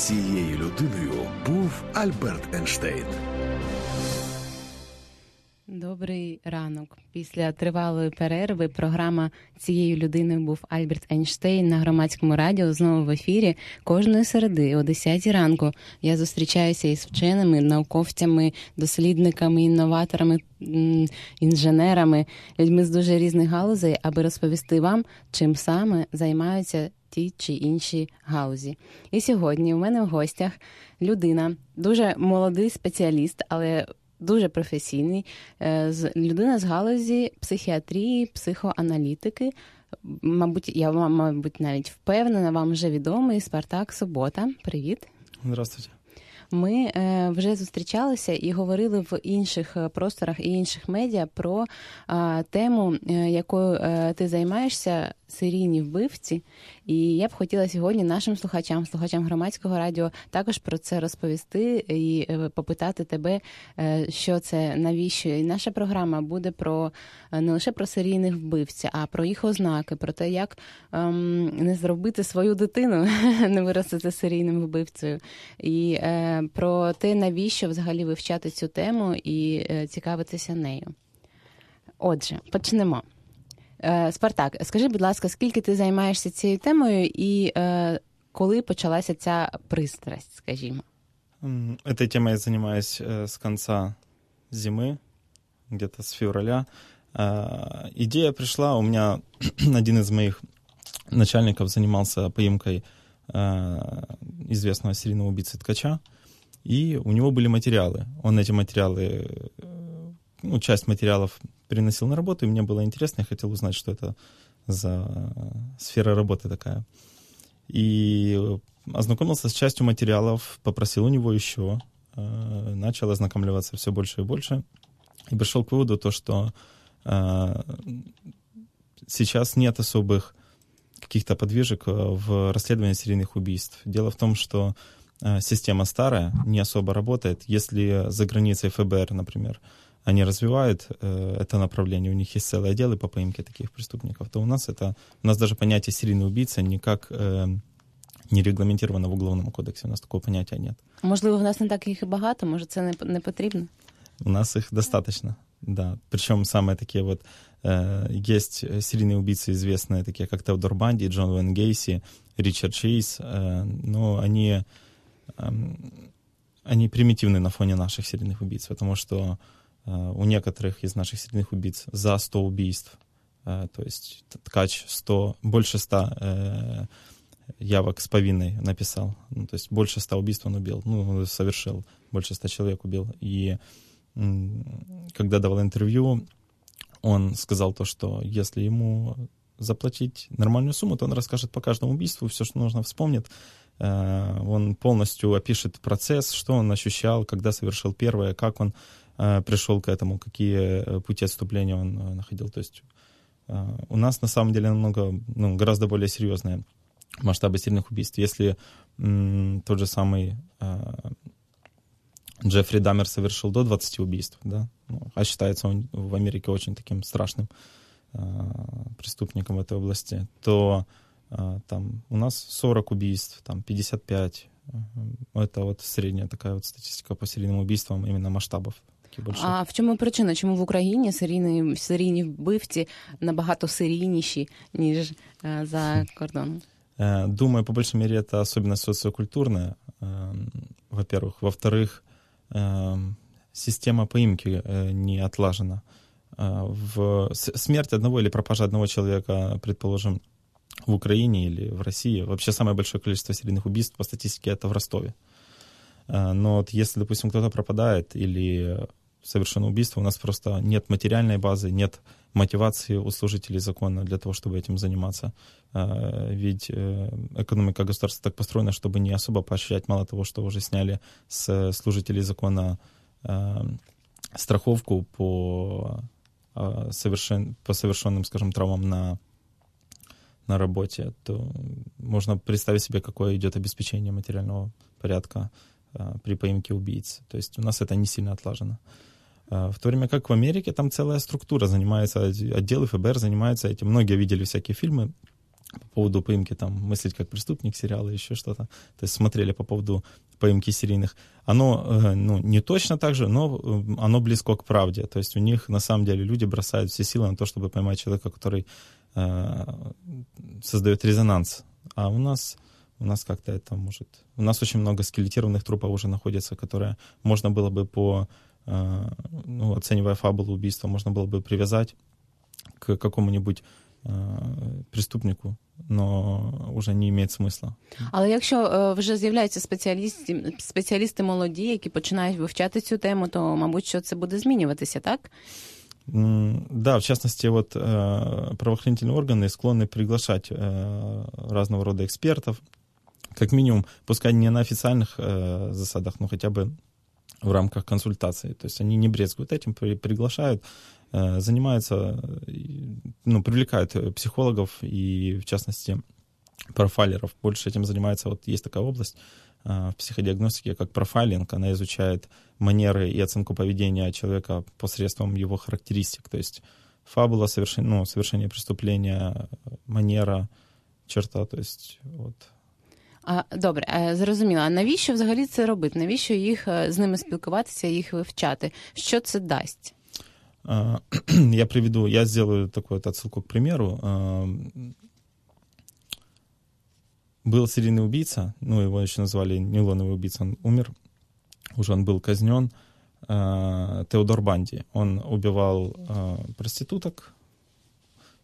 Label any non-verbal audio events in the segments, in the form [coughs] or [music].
Цією людиною був Альберт Ейнштейн. Добрий ранок. Після тривалої перерви програма цією людиною був Альберт Ейнштейн на громадському радіо знову в ефірі. Кожної середи о 10 ранку я зустрічаюся із вченими, науковцями, дослідниками, інноваторами, інженерами, людьми з дуже різних галузей, аби розповісти вам, чим саме займаються ті чи інші галузі. І сьогодні у мене в гостях людина, дуже молодий спеціаліст, але дуже професійний, е, людина з галузі психіатрії, психоаналітики. Мабуть, я вам, мабуть, навіть впевнена, вам вже відомий Спартак Субота. Привіт. Здравствуйте. Ми е, вже зустрічалися і говорили в інших е, просторах і інших медіа про тему, якою ти займаєшся серійні вбивці. І я б хотіла сьогодні нашим слухачам, слухачам громадського радіо, також про це розповісти і е, попитати тебе, е, що це, навіщо. І наша програма буде про е, не лише про серійних вбивців, а про їх ознаки, про те, як ем, не зробити свою дитину, [laughs] не виростити серійним вбивцею, і е, про те, навіщо взагалі вивчати цю тему і е, цікавитися нею. Отже, почнемо. Е, Спартак, скажи, будь ласка, скільки ти займаєшся цією темою і е, коли почалася ця пристрасть, скажімо? Этой темой я занимаюсь э, с конца зимы, где-то с февраля. Идея пришла, у меня [clears throat] один из моих начальников занимался поимкой э, известного серийного убийцы Ткача, и у него были материалы. Он эти материалы, э, ну, часть материалов переносил на работу, и мне было интересно, я хотел узнать, что это за сфера работы такая. И ознакомился с частью материалов, попросил у него еще, э, начал ознакомливаться все больше и больше, и пришел к выводу то, что э, сейчас нет особых каких-то подвижек в расследовании серийных убийств. Дело в том, что э, система старая, не особо работает. Если за границей ФБР, например, они развивают э, это направление, у них есть целые отделы по поимке таких преступников, то у нас это, у нас даже понятие серийный убийца никак э, не регламентировано в Уголовном кодексі, у нас такого поняття нет. Можливо, в нас не так їх і багато, може це не, не потрібно? У нас их достаточно, да. Причем самые такие вот, э, есть серийные убийцы известные, такие как Теодор Банди, Джон Вен Гейси, Ричард Чейз, э, но они, э, они примитивны на фоне наших серийных убийц, потому что Э, у некоторых из наших серийных убийц за 100 убийств. Э, то есть ткач 100, больше 100 э, явок с повинной написал. Ну, то есть больше 100 убийств он убил, ну, совершил. Больше 100 человек убил. И когда давал интервью, он сказал то, что если ему заплатить нормальную сумму, то он расскажет по каждому убийству все, что нужно, вспомнит. Он полностью опишет процесс, что он ощущал, когда совершил первое, как он Э, пришел к этому, какие э, пути отступления он э, находил. То есть у нас на самом деле намного, ну, гораздо более серьезные масштабы серийных убийств. Если тот же самый э, Джеффри Даммер совершил до 20 убийств, да, ну, а считается он в Америке очень таким страшным э, преступником в этой области, то э, там у нас 40 убийств, там 55. Это вот средняя такая вот статистика по серийным убийствам именно масштабов більше. А в чому причина? Чому в Україні серійні серійні вбивці набагато серійніші, ніж э, за кордоном? Э, думаю, по большей мере, это особенность социокультурная, э, во-первых. Во-вторых, система поимки не отлажена. В смерть одного или пропажа одного человека, предположим, в Украине или в России, вообще самое большое количество серийных убийств по статистике это в Ростове. Но вот если, допустим, кто-то пропадает или совершено убийство, у нас просто нет материальной базы, нет мотивации у служителей закона для того, чтобы этим заниматься. А, ведь э, экономика государства так построена, чтобы не особо поощрять, мало того, что уже сняли с служителей закона а, страховку по, а, совершен, по совершенным, скажем, травмам на, на работе, то можно представить себе, какое идет обеспечение материального порядка при поимке убийц. То есть у нас это не сильно отлажено. В то время как в Америке там целая структура занимается, отделы ФБР занимаются этим. Многие видели всякие фильмы по поводу поимки, там, «Мыслить как преступник» сериала, еще что-то. То есть смотрели по поводу поимки серийных. Оно, э, ну, не точно так же, но э, оно близко к правде. То есть у них, на самом деле, люди бросают все силы на то, чтобы поймать человека, который э, создает резонанс. А у нас, у нас как-то это может... У нас очень много скелетированных трупов уже находится, которые можно было бы по... Э, ну, оценивая фабулу убийства, можно было бы привязать к какому-нибудь Э, преступнику, но вже не має смисла. Але якщо е, вже з'являються спеціалісти, спеціалісти молоді, які починають вивчати цю тему, то мабуть, що це буде змінюватися, так? Да, в частности, вот э, правоохранительные органы склонны приглашать э, разного рода экспертов, как минимум, пускай не на официальных э, засадах, но хотя бы в рамках консультации. То есть они не брезгуют этим, приглашают Э, занимаются, ну, привлекают э, психологов и, в частности, профайлеров. Больше этим занимается, вот есть такая область э, в психодиагностике, как профайлинг. Она изучает манеры и оценку поведения человека посредством его характеристик. То есть фабула, совершение, ну, совершение преступления, манера, черта, то есть вот А, Добре, зрозуміло. А навіщо взагалі це робити? Навіщо їх з ними спілкуватися, їх вивчати? Що це дасть? А, [clears throat] я приведу, я сделаю такую вот отсылку к примеру. А, был серийный убийца, ну, его еще назвали нейлоновый убийца, он умер, уже он был казнен, а, Теодор Банди. Он убивал проституток,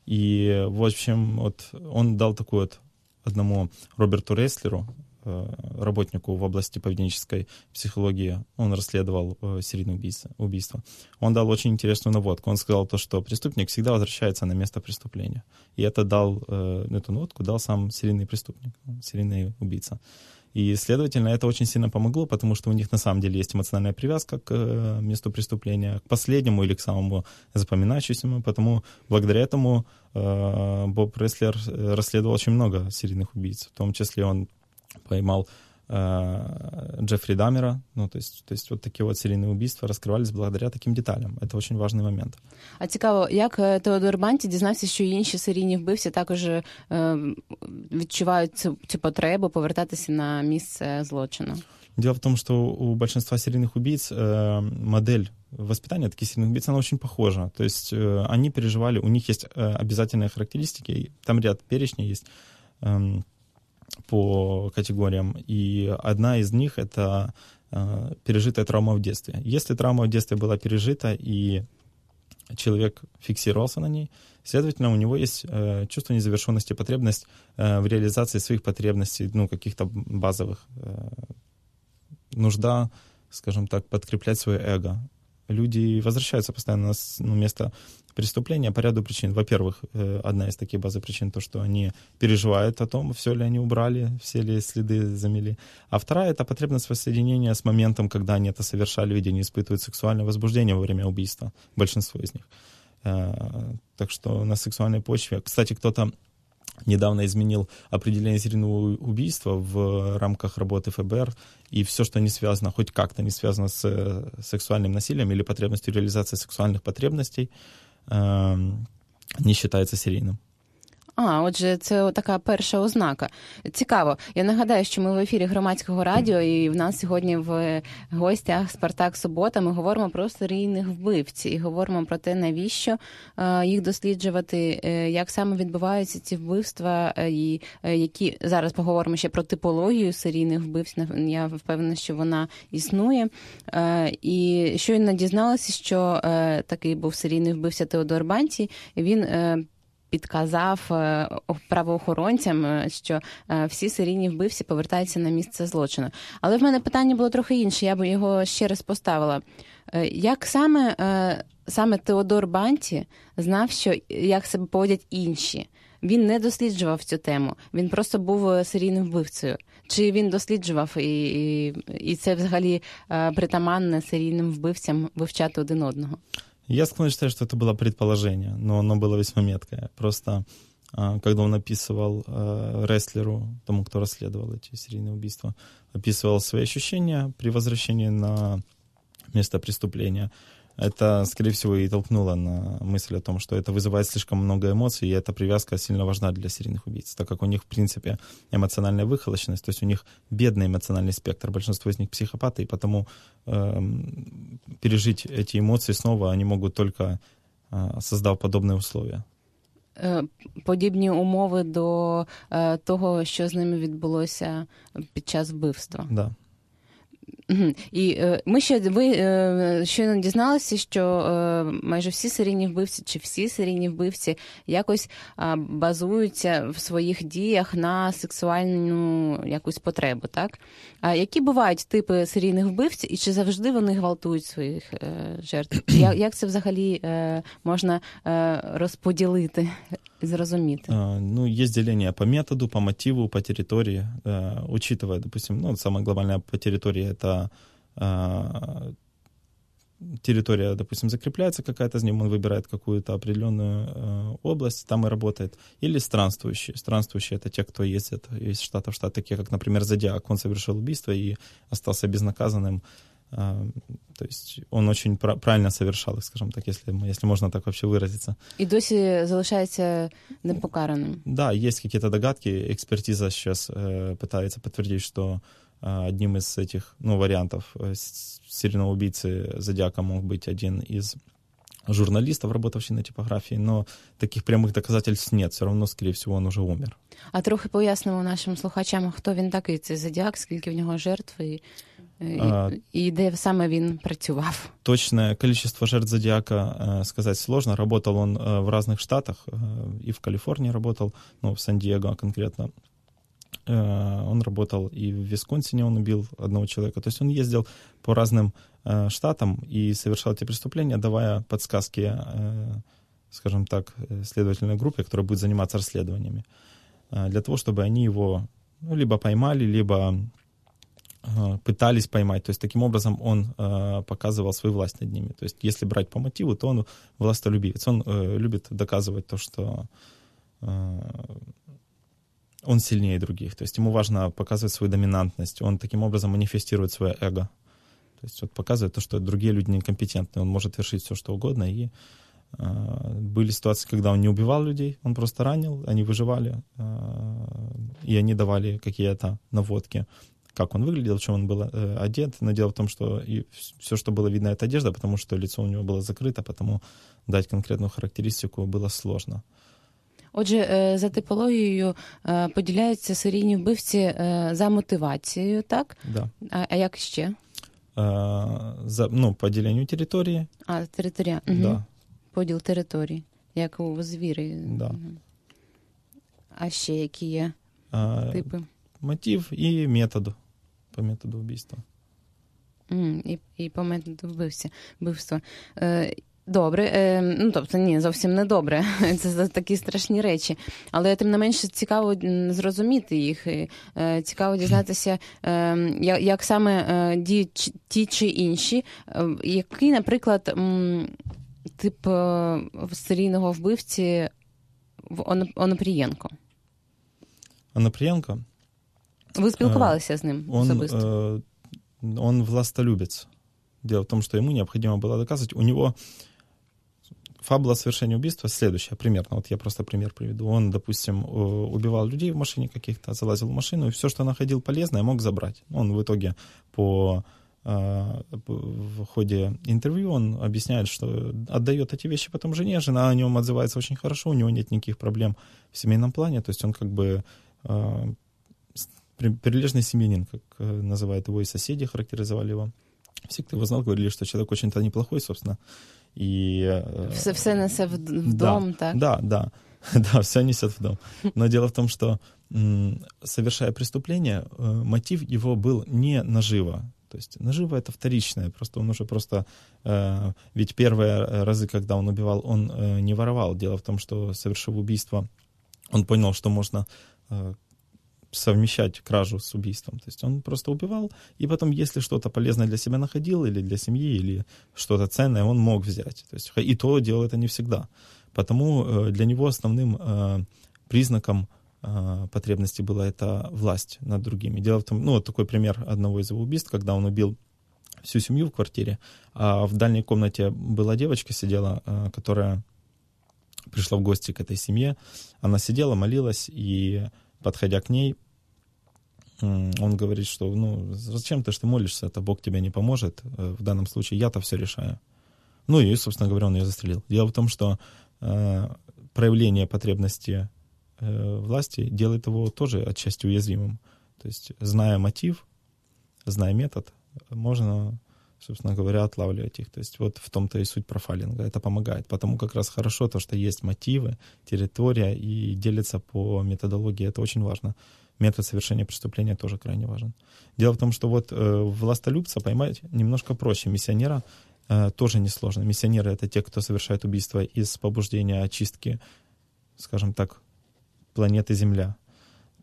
и, в общем, вот он дал такой вот одному Роберту Рейслеру, Э, работнику в области поведенческой психологии, он расследовал э, серийное убийство, убийство. Он дал очень интересную наводку. Он сказал то, что преступник всегда возвращается на место преступления. И это дал, э, эту наводку дал сам серийный преступник, серийный убийца. И, следовательно, это очень сильно помогло, потому что у них на самом деле есть эмоциональная привязка к месту преступления, к последнему или к самому запоминающемуся. Потому благодаря этому Боб Рестлер расследовал очень много серийных убийц. В том числе он поймал э, Джеффри Дамера. Ну, то есть, то есть вот такие вот серийные убийства раскрывались благодаря таким деталям. Это очень важный момент. А цікаво, як е, Теодор Банті дізнався, що інші серійні вбивці також е, відчувають цю, цю потребу повертатися на місце злочину? Дело в том, что у большинства серийных убийц э, модель воспитания таких серийных убийц, она очень похожа. То есть э, они переживали, у них есть э, обязательные характеристики, там ряд перечней есть, э, по категориям, и одна из них — это э, пережитая травма в детстве. Если травма в детстве была пережита, и человек фиксировался на ней, следовательно, у него есть э, чувство незавершенности, потребность э, в реализации своих потребностей, ну, каких-то базовых. Э, нужда, скажем так, подкреплять свое эго. Люди возвращаются постоянно на ну, место преступления по ряду причин. Во-первых, э, одна из таких базовых причин то, что они переживают о том, все ли они убрали, все ли следы замели. А вторая — это потребность воссоединения с моментом, когда они это совершали, ведь они испытывают сексуальное возбуждение во время убийства, большинство из них. Э, так что на сексуальной почве... Кстати, кто-то недавно изменил определение серийного убийства в рамках работы ФБР, и все, что не связано, хоть как-то не связано с э, сексуальным насилием или потребностью реализации сексуальных потребностей, не вважається серійним. А, отже, це така перша ознака. Цікаво. Я нагадаю, що ми в ефірі громадського радіо, і в нас сьогодні в гостях Спартак Субота. Ми говоримо про серійних вбивців і говоримо про те, навіщо їх досліджувати, е, як саме відбуваються ці вбивства, е, і е, які зараз поговоримо ще про типологію серійних вбивств. Я впевнена, що вона існує. І щойно дізналася, що такий був серійний вбивця Теодор Банті. Він підказав е, правоохоронцям, е, що е, всі серійні вбивці повертаються на місце злочину. Але в мене питання було трохи інше. Я би його ще раз поставила. Як саме саме Теодор Банті знав, що як себе поводять інші? Він не досліджував цю тему. Він просто був серійним вбивцею. Чи він досліджував і і, і це взагалі притаманне серійним вбивцям вивчати один одного? Я склонен считать, что это было предположение, но оно было весьма меткое. Просто а, когда он описывал э, рестлеру, тому, кто расследовал эти серийные убийства, описывал свои ощущения при возвращении на место преступления, это, скорее всего, и толкнуло на мысль о том, что это вызывает слишком много эмоций, и эта привязка сильно важна для серийных убийц, так как у них, в принципе, эмоциональная выхолощенность, то есть у них бедный эмоциональный спектр, большинство из них психопаты, и потому э, пережить эти эмоции снова они могут только э, создав подобные условия. Подібні умови до того, що з ними відбулося під час вбивства. Да. І ми ще ви щойно дізналися, що майже всі серійні вбивці, чи всі серійні вбивці якось базуються в своїх діях на сексуальну якусь потребу, так? А які бувають типи серійних вбивців, і чи завжди вони гвалтують своїх жертв? [clears throat] Як це взагалі можна розподілити? Зрозуміти? Ну, есть деление по методу, по мотиву, по территории, учитывая, допустим, ну, самое глобальное по территории это территория, допустим, закрепляется какая-то с ним, он выбирает какую-то определенную э, область, там и работает. Или странствующие. Странствующие — это те, кто ездит из штата в штат, такие как, например, Зодиак. Он совершил убийство и остался безнаказанным. Э, то есть он очень пра- правильно совершал их, скажем так, если, если можно так вообще выразиться. И досі залишається непокараним. Да, есть какие-то догадки. Экспертиза сейчас э, пытается подтвердить, что одним из этих ну, вариантов э, серийного убийцы Зодиака мог быть один из журналистов, работавший на типографии, но таких прямых доказательств нет. Все равно, скорее всего, он уже умер. А трохи пояснимо нашим слухачам, хто він такий, цей Зодіак, скільки в нього жертв і, і, а, і де саме він працював? Точное количество жертв Зодиака э, сказать сложно. Работал он э, в разных штатах, э, и в Калифорнии работал, ну, в Сан-Диего конкретно, Э, он работал и в Висконсине, он убил одного человека. То есть он ездил по разным э, штатам и совершал эти преступления, давая подсказки, э, скажем так, следовательной группе, которая будет заниматься расследованиями, для того, чтобы они его ну, либо поймали, либо пытались поймать. То есть таким образом он показывал свою власть над ними. То есть если брать по мотиву, то он властолюбивец. Он любит доказывать то, что он сильнее других. То есть ему важно показывать свою доминантность. Он таким образом манифестирует свое эго. То есть вот показывает то, что другие люди некомпетентны. Он может вершить все, что угодно. И э, были ситуации, когда он не убивал людей, он просто ранил, они выживали, э, и они давали какие-то наводки как он выглядел, в чем он был э, одет. Но дело в том, что и все, что было видно, это одежда, потому что лицо у него было закрыто, потому дать конкретную характеристику было сложно. Отже, за типологією поділяються серійні вбивці за мотивацією, так? Да. А, а як ще? За, ну, по діленню території. А, територія. Угу. Да. Поділ території, як у звіри. Да. А ще які є а, типи? Мотив і метод по методу вбивства. Mm, і, і по методу вбивства. вбивства. Е, Добре, е, ну тобто ні, зовсім не добре. [laughs] Це такі страшні речі. Але тим не менше цікаво зрозуміти їх. І, е, цікаво дізнатися, е, як, саме е, діють ті чи інші. Е, який, наприклад, тип е, серійного вбивці в Онопрієнко? Онопрієнко? Ви спілкувалися з ним особисто? Он властолюбец. Дело в том, что ему необходимо было доказывать. У него фабула совершения убийства следующая, примерно. Вот я просто пример приведу. Он, допустим, убивал людей в машине каких-то, залазил в машину, и все, что находил полезное, мог забрать. Он в итоге по а, в ходе интервью он объясняет, что отдает эти вещи потом жене, жена о нем отзывается очень хорошо, у него нет никаких проблем в семейном плане, то есть он как бы э, прилежный семьянин, как э, называют его и соседи, характеризовали его. Все, кто его знал, говорили, что человек очень-то неплохой, собственно. И, э, все, все несет в, в дом, да, так? Да, да, [laughs] да, все несет в дом. Но дело в том, что совершая преступление, э, мотив его был не наживо. То есть наживо это вторичное, просто он уже просто... Э, ведь первые разы, когда он убивал, он э, не воровал. Дело в том, что совершив убийство, он понял, что можно э, совмещать кражу с убийством. То есть он просто убивал, и потом, если что-то полезное для себя находил, или для семьи, или что-то ценное, он мог взять. То есть, и то делал это не всегда. Потому э, для него основным э, признаком э, потребности была эта власть над другими. Дело в том, ну, вот такой пример одного из его убийств, когда он убил всю семью в квартире, а в дальней комнате была девочка сидела, которая пришла в гости к этой семье. Она сидела, молилась, и, подходя к ней, он говорит, что ну зачем ты, что молишься, это Бог тебе не поможет. Э, в данном случае я-то все решаю. Ну и, собственно говоря, он ее застрелил. Дело в том, что э, проявление потребности э, власти делает его тоже отчасти уязвимым. То есть, зная мотив, зная метод, можно, собственно говоря, отлавливать их. То есть вот в том-то и суть профайлинга. Это помогает. Потому как раз хорошо то, что есть мотивы, территория и делится по методологии. Это очень важно Метод совершения преступления тоже крайне важен. Дело в том, что вот э, властолюбца поймать немножко проще. Миссионера э, тоже несложно. Миссионеры — это те, кто совершает убийство из побуждения очистки, скажем так, планети Земля.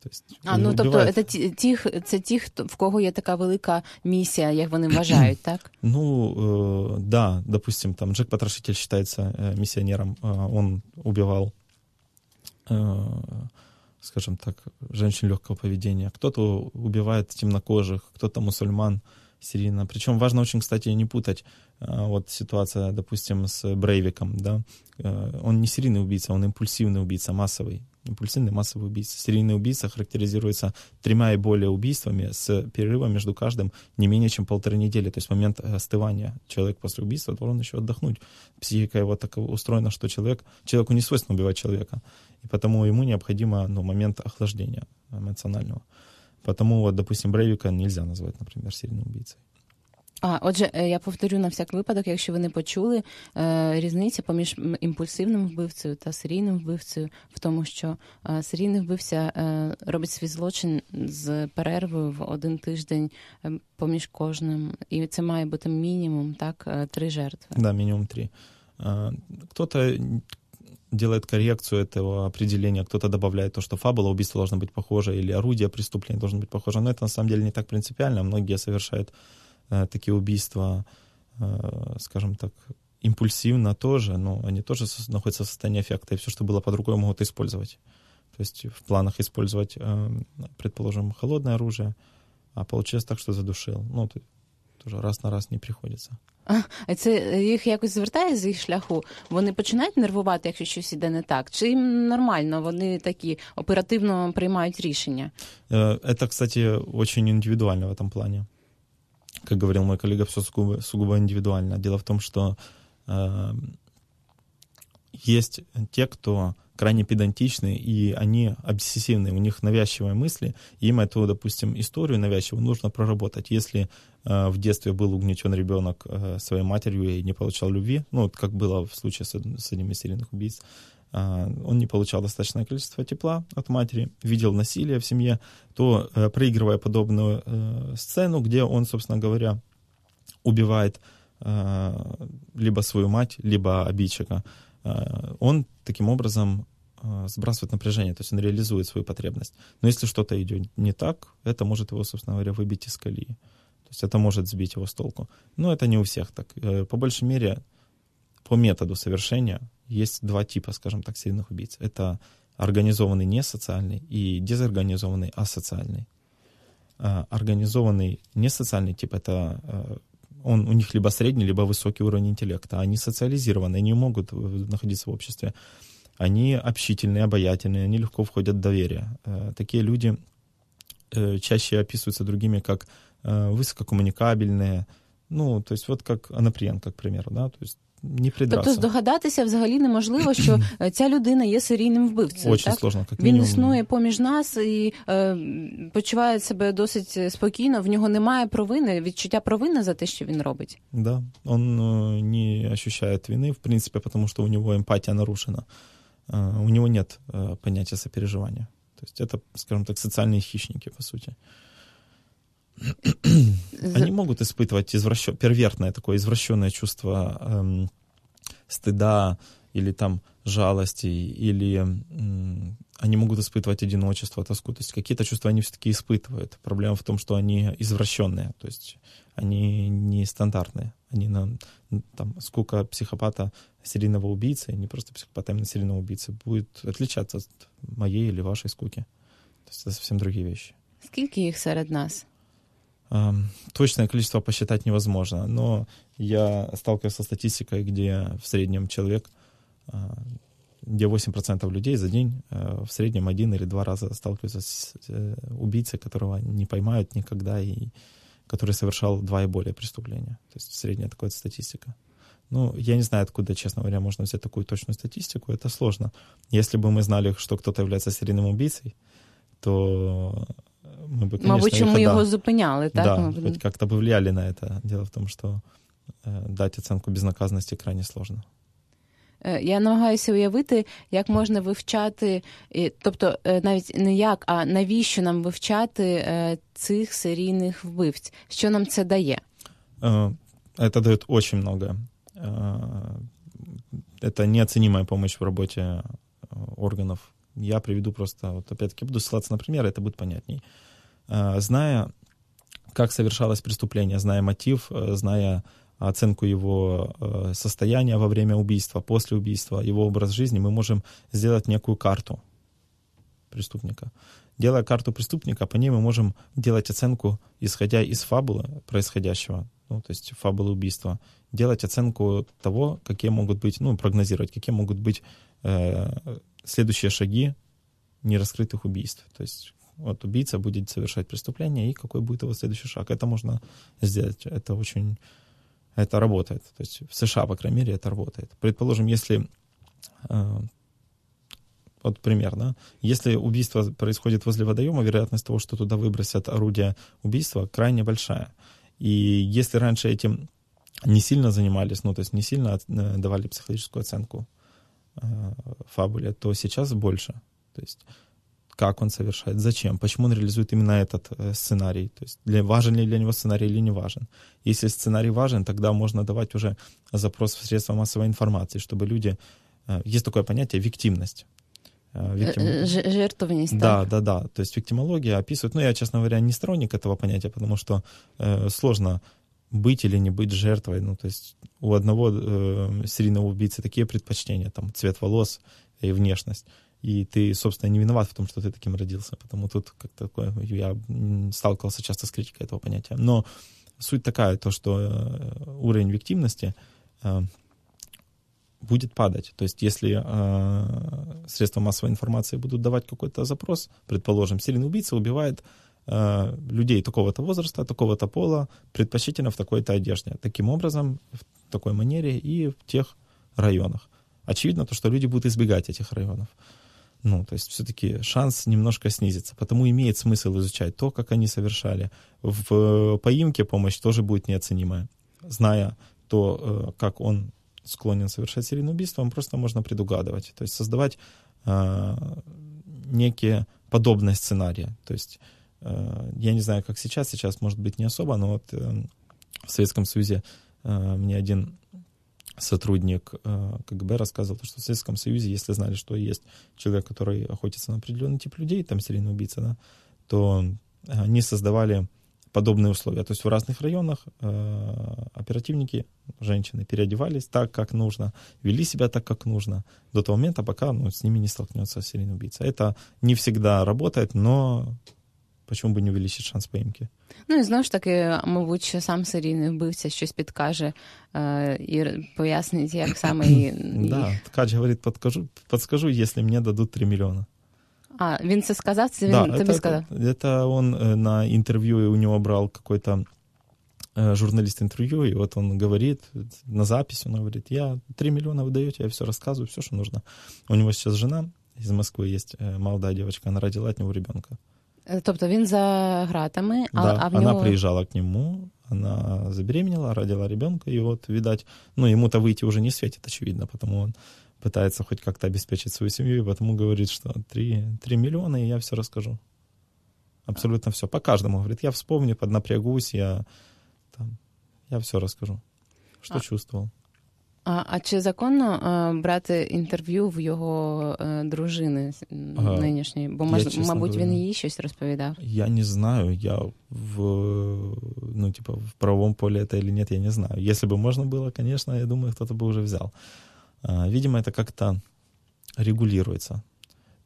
То есть, а, ну тобто це ті, це ті, хто в кого є така велика місія, як вони вважають, так? [clears throat] Ну, э, да, допустим, там Джек Потрошитель считается э, миссионером, э, он убивал, э, скажем так, женщин легкого поведения. Кто-то убивает темнокожих, кто-то мусульман серийно. Причем важно очень, кстати, не путать э, вот ситуация, допустим, с Брейвиком, да, э, он не серийный убийца, он импульсивный убийца, массовый импульсивный массовый убийца. Серийный убийца характеризуется тремя и более убийствами с перерывом между каждым не менее чем полторы недели. То есть момент остывания. Человек после убийства должен еще отдохнуть. Психика его так устроена, что человек, человеку не свойственно убивать человека И потому ему необходимо ну, момент охлаждения эмоционального. Потому вот, допустим, Брейвика нельзя назвать, например, серийным убийцей. А, отже, е, я повторю на всяк випадок, якщо ви не почули, е, різниця поміж імпульсивним вбивцею та серійним вбивцею в тому, що е, серійний вбивця робить свій злочин з перервою в один тиждень поміж кожним, і це має бути мінімум, так, три жертви. Да, мінімум три. Кто-то делает коррекцию этого определения, кто-то добавляет то, что фабула убийства должна быть похожа, или орудие преступления должно быть похоже. Но это на самом деле не так принципиально. Многие совершают Э, такие убийства, э, скажем так, импульсивно тоже, но они тоже находятся в состоянии эффекта, и все, что было под рукой, могут использовать. То есть в планах использовать, э, предположим, холодное оружие, а получилось так, что задушил. Ну, тоже раз на раз не приходиться. А це їх якось звертає з їх шляху? Вони починають нервувати, якщо щось іде не так? Чи їм нормально, вони такі оперативно приймають рішення? Это, кстати, очень индивидуально в этом плане как говорил мой коллега, все сугубо, сугубо индивидуально. Дело в том, что э, есть те, кто крайне педантичны, и они обсессивны, у них навязчивые мысли, им эту, допустим, историю навязчивую нужно проработать. Если э, в детстве был угнетен ребенок э, своей матерью и не получал любви, ну, вот как было в случае с, с одним из серийных убийц, а, он не получал достаточное количество тепла от матери, видел насилие в семье, то э, проигрывая подобную э, сцену, где он, собственно говоря, убивает э, либо свою мать, либо обидчика, он таким образом сбрасывает напряжение, то есть он реализует свою потребность. Но если что-то идет не так, это может его, собственно говоря, выбить из колеи. То есть это может сбить его с толку. Но это не у всех так. По большей мере, по методу совершения есть два типа, скажем так, серийных убийц. Это организованный несоциальный и дезорганизованный асоциальный. Организованный несоциальный тип — это он, у них либо средний, либо высокий уровень интеллекта. Они социализированы, они могут находиться в обществе. Они общительные, обаятельные, они легко входят в доверие. А, такие люди э, чаще описываются другими как высококоммуникабельные, ну, то есть вот как Анаприенко, к примеру, да, то есть не придраться. Тобто здогадатися взагалі неможливо, що [clears throat] ця людина є серійним вбивцею. Очень так? сложно, як Він існує поміж нас і е, почуває себе досить спокійно. В нього немає провини, відчуття провини за те, що він робить. Да, он э, не ощущает вины, в принципе, потому что у него эмпатия нарушена. У него нет э, понятия сопереживания. То есть это, скажем так, социальные хищники, по сути. Они могут испытывать извращен... первертное такое извращенное чувство эм, стыда или там жалости, или эм, они могут испытывать одиночество, тоску. То есть какие-то чувства они все-таки испытывают. Проблема в том, что они извращенные, то есть они не стандартные. Они на, там, сколько психопата серийного убийцы, не просто психопата, а именно серийного убийцы, будет отличаться от моей или вашей скуки. То есть это совсем другие вещи. Сколько их среди нас? Точное количество посчитать невозможно, но я сталкивался со статистикой, где в среднем человек, а, где 8% людей за день а, в среднем один или два раза сталкиваются с э, убийцей, которого не поймают никогда и который совершал два и более преступления. То есть средняя такая статистика. Ну, я не знаю, откуда, честно говоря, можно взять такую точную статистику. Это сложно. Если бы мы знали, что кто-то является серийным убийцей, то мы бы, конечно, Мабуть, чому його зупиняли, так? Да, хоть как-то бы влияли на это. Дело в том, что э, дать оценку безнаказанности крайне сложно. Е, я намагаюся уявити, як можна вивчати, тобто навіть не як, а навіщо нам вивчати цих серійних вбивць? Що нам це дає? Это дает очень много. Это неоценимая помощь в работе органов. Я приведу просто, вот опять-таки буду ссылаться на примеры, это будет понятней. Э, зная, как совершалось преступление, зная мотив, э, зная оценку его э, состояния во время убийства, после убийства, его образ жизни, мы можем сделать некую карту преступника. Делая карту преступника, по ней мы можем делать оценку, исходя из фабулы происходящего, ну, то есть фабулы убийства, делать оценку того, какие могут быть, ну, прогнозировать, какие могут быть э, следующие шаги нераскрытых убийств. То есть вот убийца будет совершать преступление, и какой будет его следующий шаг. Это можно сделать. Это очень... Это работает. То есть в США, по крайней мере, это работает. Предположим, если... Э, вот примерно, если убийство происходит возле водоема, вероятность того, что туда выбросят орудие убийства, крайне большая. И если раньше этим не сильно занимались, ну, то есть не сильно э, давали психологическую оценку фабуле, то сейчас больше. То есть как он совершает, зачем, почему он реализует именно этот э, сценарий, то есть для, важен ли для него сценарий или не важен. Если сценарий важен, тогда можно давать уже запрос в средства массовой информации, чтобы люди... Э, есть такое понятие виктимность. Э, виктим... Жертвованность. Да, да, да. То есть виктимология описывает... Ну, я, честно говоря, не сторонник этого понятия, потому что э, сложно быть или не быть жертвой. Ну, то есть у одного э, серийного убийцы такие предпочтения, там, цвет волос и внешность и ты, собственно, не виноват в том, что ты таким родился. Потому тут как такое, я сталкивался часто с критикой этого понятия. Но суть такая, то, что э, уровень виктимности э, будет падать. То есть если э, средства массовой информации будут давать какой-то запрос, предположим, серийный убийца убивает людей такого-то возраста, такого-то пола, предпочтительно в такой-то одежде. Таким образом, в такой манере и в тех районах. Очевидно то, что люди будут избегать этих районов. Ну, то есть все-таки шанс немножко снизится. Потому имеет смысл изучать то, как они совершали. В поимке помощь тоже будет неоценимая. Зная то, э, как он склонен совершать серийное убийство, просто можно предугадывать. То есть создавать э, некие подобные сценарии. То есть э, я не знаю, как сейчас, сейчас может быть не особо, но вот э, в Советском Союзе э, мне один сотрудник э, КГБ рассказывал, что в Советском Союзе, если знали, что есть человек, который охотится на определенный тип людей, там серийный убийца, да, то они создавали подобные условия. То есть в разных районах э, оперативники, женщины, переодевались так, как нужно, вели себя так, как нужно, до того момента, пока ну, с ними не столкнется серийный убийца. Это не всегда работает, но Почому б не увеличити шанс поїмки? Ну і знову ж таки, мабуть, що сам серійний вбивця щось підкаже е, і пояснить, як саме і. [coughs] Да, Ткач говорить, подкажу, подскажу, якщо мені дадуть 3 мільйони. А, він це сказав, це він да, тобі это, сказав? Это он э, на интервью, у него брал какой-то э, журналист интервью, и вот он говорит, на запись он говорит, я 3 миллиона вы даете, я все рассказываю, все, что нужно. У него сейчас жена из Москвы есть, э, молодая девочка, она родила от него ребенка. Тобто він за гратами, а, да, а в она нього... приезжала к нему, она забеременела, родила ребенка, и вот, видать, ну, ему-то выйти уже не светит, очевидно, потому он пытается хоть как-то обеспечить свою семью, и потому говорит, что 3, 3 миллиона, и я все расскажу. Абсолютно все. По каждому. Говорит, я вспомню, поднапрягусь, я, там, я все расскажу, что а, чувствовал. А а чи законно а, брати інтерв'ю в його а, е, дружини ага. нинішньої? Бо, мож, я, мабуть, говоря, він їй щось розповідав? Я не знаю. Я в, ну, типа, в правовом поле это или нет, я не знаю. Если бы можно было, конечно, я думаю, кто-то бы уже взял. А, видимо, это как-то регулируется. То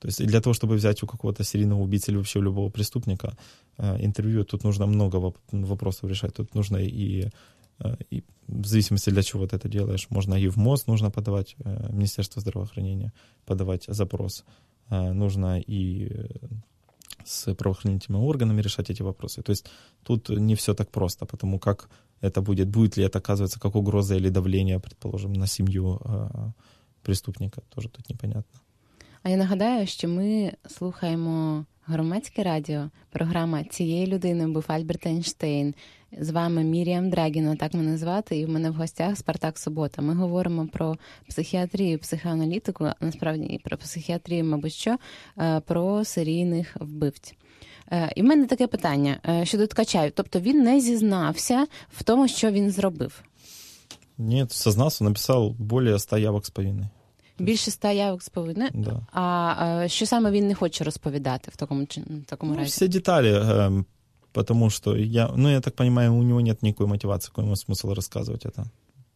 То есть для того, чтобы взять у какого-то серийного убийцы или вообще у любого преступника э, интервью, тут нужно много вопросов решать. Тут нужно и, э, и в зависимости для чего ты это делаешь, можно и в МОЗ нужно подавать, э, Министерство здравоохранения подавать запрос. Нужно и с правоохранительными органами решать эти вопросы. То есть тут не все так просто, потому как это будет, будет ли это оказываться как угроза или давление, предположим, на семью преступника, тоже тут непонятно. А я нагадаю, що ми слухаємо громадське радіо. Програма цієї людини був Альберт Ейнштейн. З вами Міріам Драгіна, так мене звати, і в мене в гостях Спартак Субота. Ми говоримо про психіатрію, психоаналітику, насправді і про психіатрію, мабуть, що про серійних вбивць. І в мене таке питання щодо ткача. Тобто він не зізнався в тому, що він зробив. Ні, сознався, написав більше 100 явок з повинною. Більше ста явок сповідне? Да. А що саме він не хоче розповідати в такому в такому ну, разі? Все детали, э, потому что я, ну, я так понимаю, у него нет никакой мотивации, какой ему смысл рассказывать это.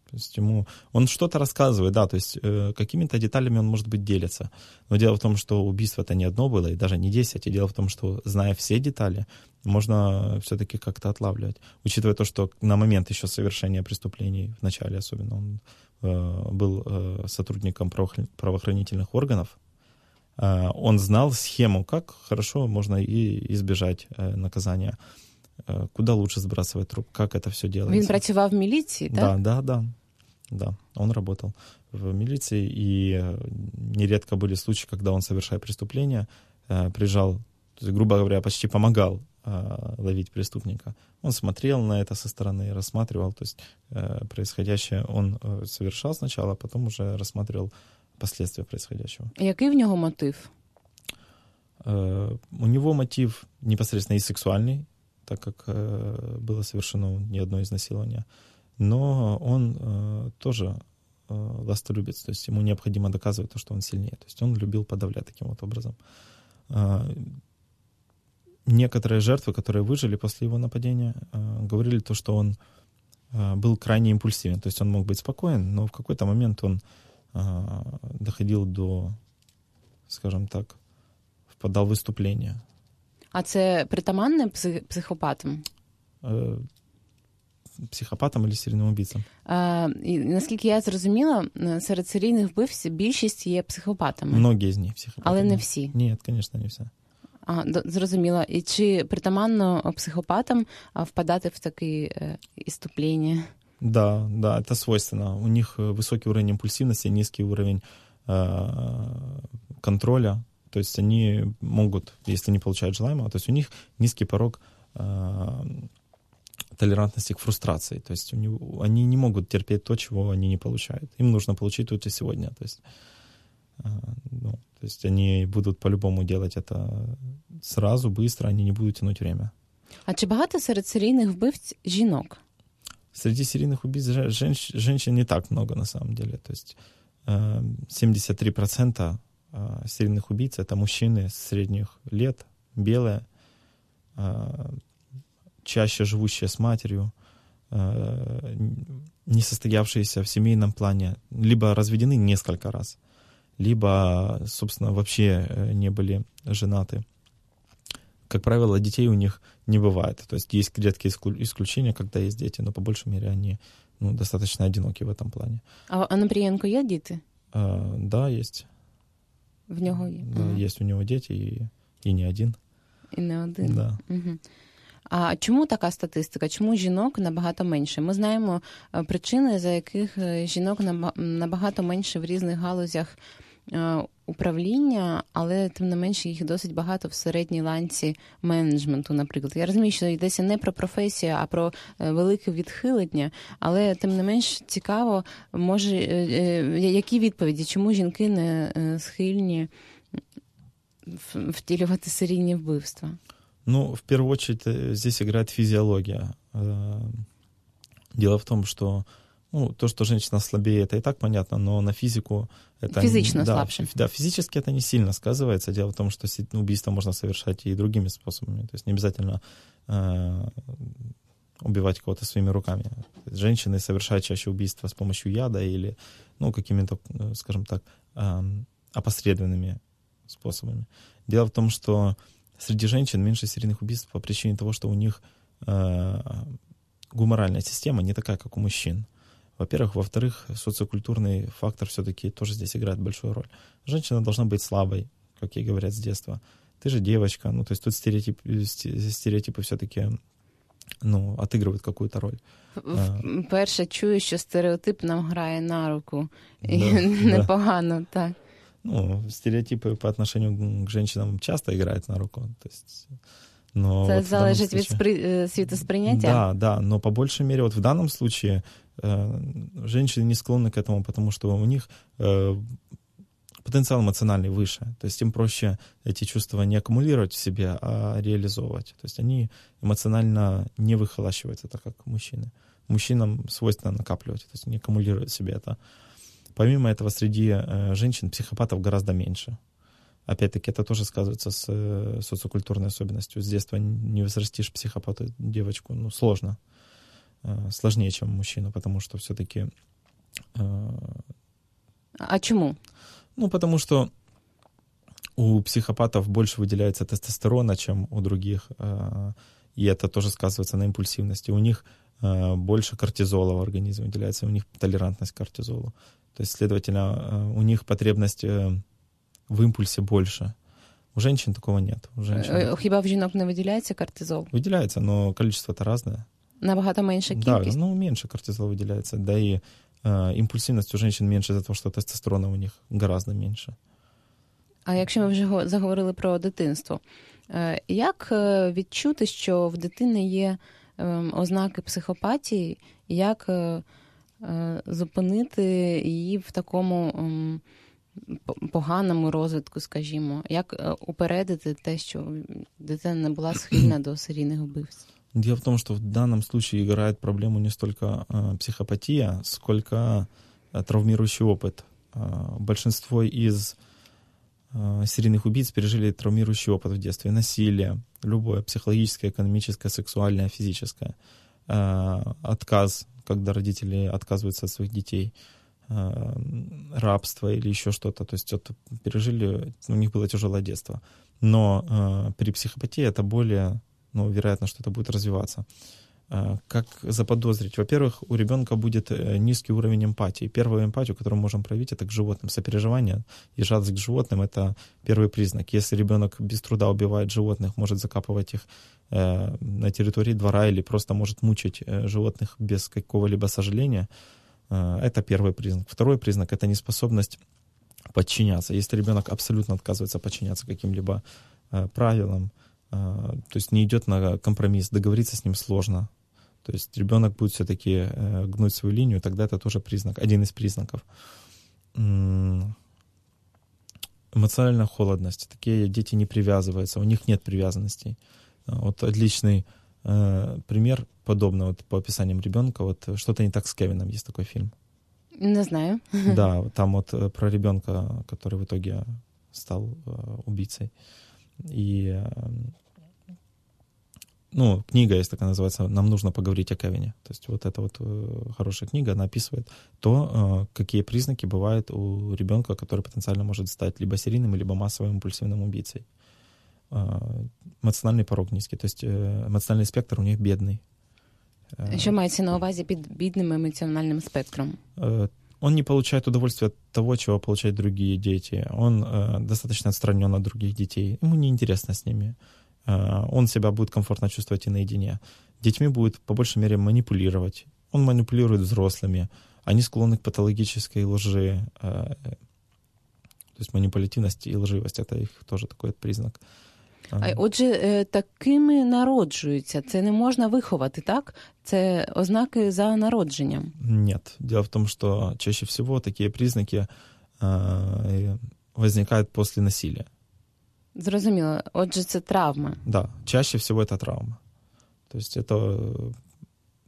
То есть ему, он что-то рассказывает, да, то есть э, какими-то деталями он, может быть, делится. Но дело в том, что убийство-то не одно было, и даже не десять. И дело в том, что, зная все детали, можно все-таки как-то отлавливать. Учитывая то, что на момент еще совершения преступлений, в начале особенно, он Э, был э, сотрудником правоохранительных органов, он знал схему, как хорошо можно и избежать наказания, куда лучше сбрасывать труп, как это все делается. Він працював в милиции, да? Да, да, да. Да, он работал в милиции, и нередко были случаи, когда он, совершая преступление, приезжал, грубо говоря, почти помогал э, ловить преступника. Он смотрел на это со стороны, рассматривал, то есть э, происходящее он э, совершал сначала, а потом уже рассматривал последствия происходящего. Який в нього мотив? Э, у него мотив непосредственно и сексуальный, так как э, было совершено не одно изнасилование, но он э, тоже властолюбец, то есть ему необходимо доказывать то, что он сильнее. То есть он любил подавлять таким вот образом. Некоторые жертвы, которые выжили после его нападения, говорили то, что он был крайне импульсивен. То есть он мог быть спокоен, но в какой-то момент он доходил до, скажем так, впадал в выступление. А це притаманне психопатам? Психопатам или серійним убійцям? А, і, наскільки я зрозуміла, серед серійних вбивців більшість є психопатами. Многі з них психопати. Але не всі. Ні, звісно, не всі. А, зрозуміла. І чи притаманно психопатам впадати в такі іступлення? Да, да, это свойственно. У них высокий уровень импульсивности, низкий уровень э, контроля. То есть они могут, если не получают желаемого, то есть у них низкий порог э, толерантности к фрустрации. То есть у него, они не могут терпеть то, чего они не получают. Им нужно получить тут и сегодня. То есть, э, ну, то есть они будут по-любому делать это сразу, быстро, они не будут тянуть время. А чи багато серед серійних вбивць жінок? Среди серийных убийц женщ, женщин не так много на самом деле. То есть 73% э, серийных убийц это мужчины средних лет, белые, э, чаще живущие с матерью, э, не состоявшиеся в семейном плане, либо разведены несколько раз – либо, собственно, вообще не были женаты Как правило, детей у них не бывает. То есть есть редкие исключения, когда есть дети, но по большей мере они ну, достаточно одиноки в этом плане. А, а на Приенко є діти? А, да, есть. В нього є? Да, ага. есть у него дети, и, и не один. І не один. Да. Угу. А чому така статистика? Чому жінок набагато менше? Ми знаємо е, причини, за яких е, жінок набагато менше в різних галузях Е, управління, але тим не менше їх досить багато в середній ланці менеджменту, наприклад. Я розумію, що йдеться не про професію, а про е, велике відхилення, але тим не менш цікаво, може, е, які відповіді, чому жінки не схильні втілювати серійні вбивства? Ну, в первую очередь, здесь играет физиология. Дело в том, что ну, то, что женщина слабее, это и так понятно, но на физику это... Физично да, слабше. Да, физически это не сильно сказывается. Дело в том, что убийство можно совершать и другими способами. То есть не обязательно э, убивать кого-то своими руками. Женщины совершают чаще убийства с помощью яда или, ну, какими-то, э, скажем так, э, опосредованными способами. Дело в том, что среди женщин меньше серийных убийств по причине того, что у них э, гуморальная система не такая, как у мужчин. Во-первых. Во-вторых, социокультурный фактор все-таки тоже здесь играет большую роль. Женщина должна быть слабой, как ей говорят с детства. Ты же девочка. Ну, то есть тут стереотип, стереотипы все-таки ну, отыгрывают какую-то роль. Перше чую, що стереотип нам грає на руку. І [laughs] да, непогано, да. так. Ну, стереотипы по отношению к женщинам часто играют на руку. То есть, но Это вот залежит случае... від спри... світосприйняття? Да, да, но по большей мере вот в данном случае э, женщины не склонны к этому, потому что у них э, потенциал эмоциональный выше. То есть им проще эти чувства не аккумулировать в себе, а реализовывать. То есть они эмоционально не выхолащиваются, так как мужчины. Мужчинам свойственно накапливать, то есть не аккумулируют в себе это. Помимо этого, среди э, женщин психопатов гораздо меньше. Опять-таки, это тоже сказывается с э, социокультурной особенностью. С детства не возрастишь психопата девочку, ну, сложно. Э, сложнее, чем мужчину, потому что все-таки... А чему? Ну, потому что у психопатов больше выделяется тестостерона, чем у других, э, и это тоже сказывается на импульсивности. У них э, больше кортизола в организме выделяется, у них толерантность к кортизолу. То есть, следовательно, э, у них потребность в импульсе больше. У женщин такого нет. У женщин... Хіба в жінок не виділяється кортизол? Выделяется, но количество-то разное. Набагато меньше кількість? Да, ну меньше кортизол выделяется. Да и Э, импульсивность у женщин меньше из-за того, что тестостерона у них гораздо меньше. А якщо ми вже заговорили про дитинство, е, як е, відчути, що в дитини є ем, ознаки психопатії, як е, зупинити її в такому ем, поганому розвитку, скажімо, як упередити те, що дитина не була схильна до серійних вбивств? Дело в том, что в данном случае играет проблему не столько э, психопатия, сколько э, травмирующий опыт. Э, большинство из э, серийных убийц пережили травмирующий опыт в детстве. Насилие, любое психологическое, экономическое, сексуальное, физическое. Э, отказ, когда родители отказываются от своих детей. Э, рабство или еще что-то. То есть вот, пережили, у них было тяжелое детство. Но э, при психопатии это более ну, вероятно, что это будет развиваться. А, как заподозрить? Во-первых, у ребенка будет э, низкий уровень эмпатии. Первую эмпатию, которую мы можем проявить, это к животным. Сопереживание и жалость к животным — это первый признак. Если ребенок без труда убивает животных, может закапывать их э, на территории двора или просто может мучить э, животных без какого-либо сожаления, это первый признак. Второй признак — это неспособность подчиняться. Если ребенок абсолютно отказывается подчиняться каким-либо правилам, то есть не идет на компромисс, договориться с ним сложно. То есть ребенок будет все-таки э, гнуть свою линию, тогда это тоже признак, один из признаков. Эмоциональная холодность. Такие дети не привязываются, у них нет привязанностей. А, вот отличный э, пример подобного вот, по описаниям ребенка. Вот что-то не так с Кевином есть такой фильм. Не знаю. [laughs] Да, там вот э, про ребенка, который в итоге стал убийцей. И ну, книга есть такая называется «Нам нужно поговорить о Кевине». То есть вот эта вот э, хорошая книга, она описывает то, э, какие признаки бывают у ребенка, который потенциально может стать либо серийным, либо массовым импульсивным убийцей. Э, эмоциональный порог низкий, то есть эмоциональный спектр у них бедный. Що мається на увазі під бідним емоціональним спектром? Он не получает удовольствия от того, чего получают другие дети. Он достаточно отстранен от других детей. Ему неинтересно с ними. Э, он себя будет комфортно чувствовать и наедине. Детьми будет по большей мере манипулировать. Он манипулирует взрослыми. Они склонны к патологической лжи. Э, то есть манипулятивность и лживость — это их тоже такой признак. Отже, такими народжуються. Це не можна виховати, так? Це ознаки за народженням. Нет. Дело в том, что чаще всего такие признаки э, возникают после насилия. Зрозуміло. Отже, це травма. Да, чаще всего это травма. То есть это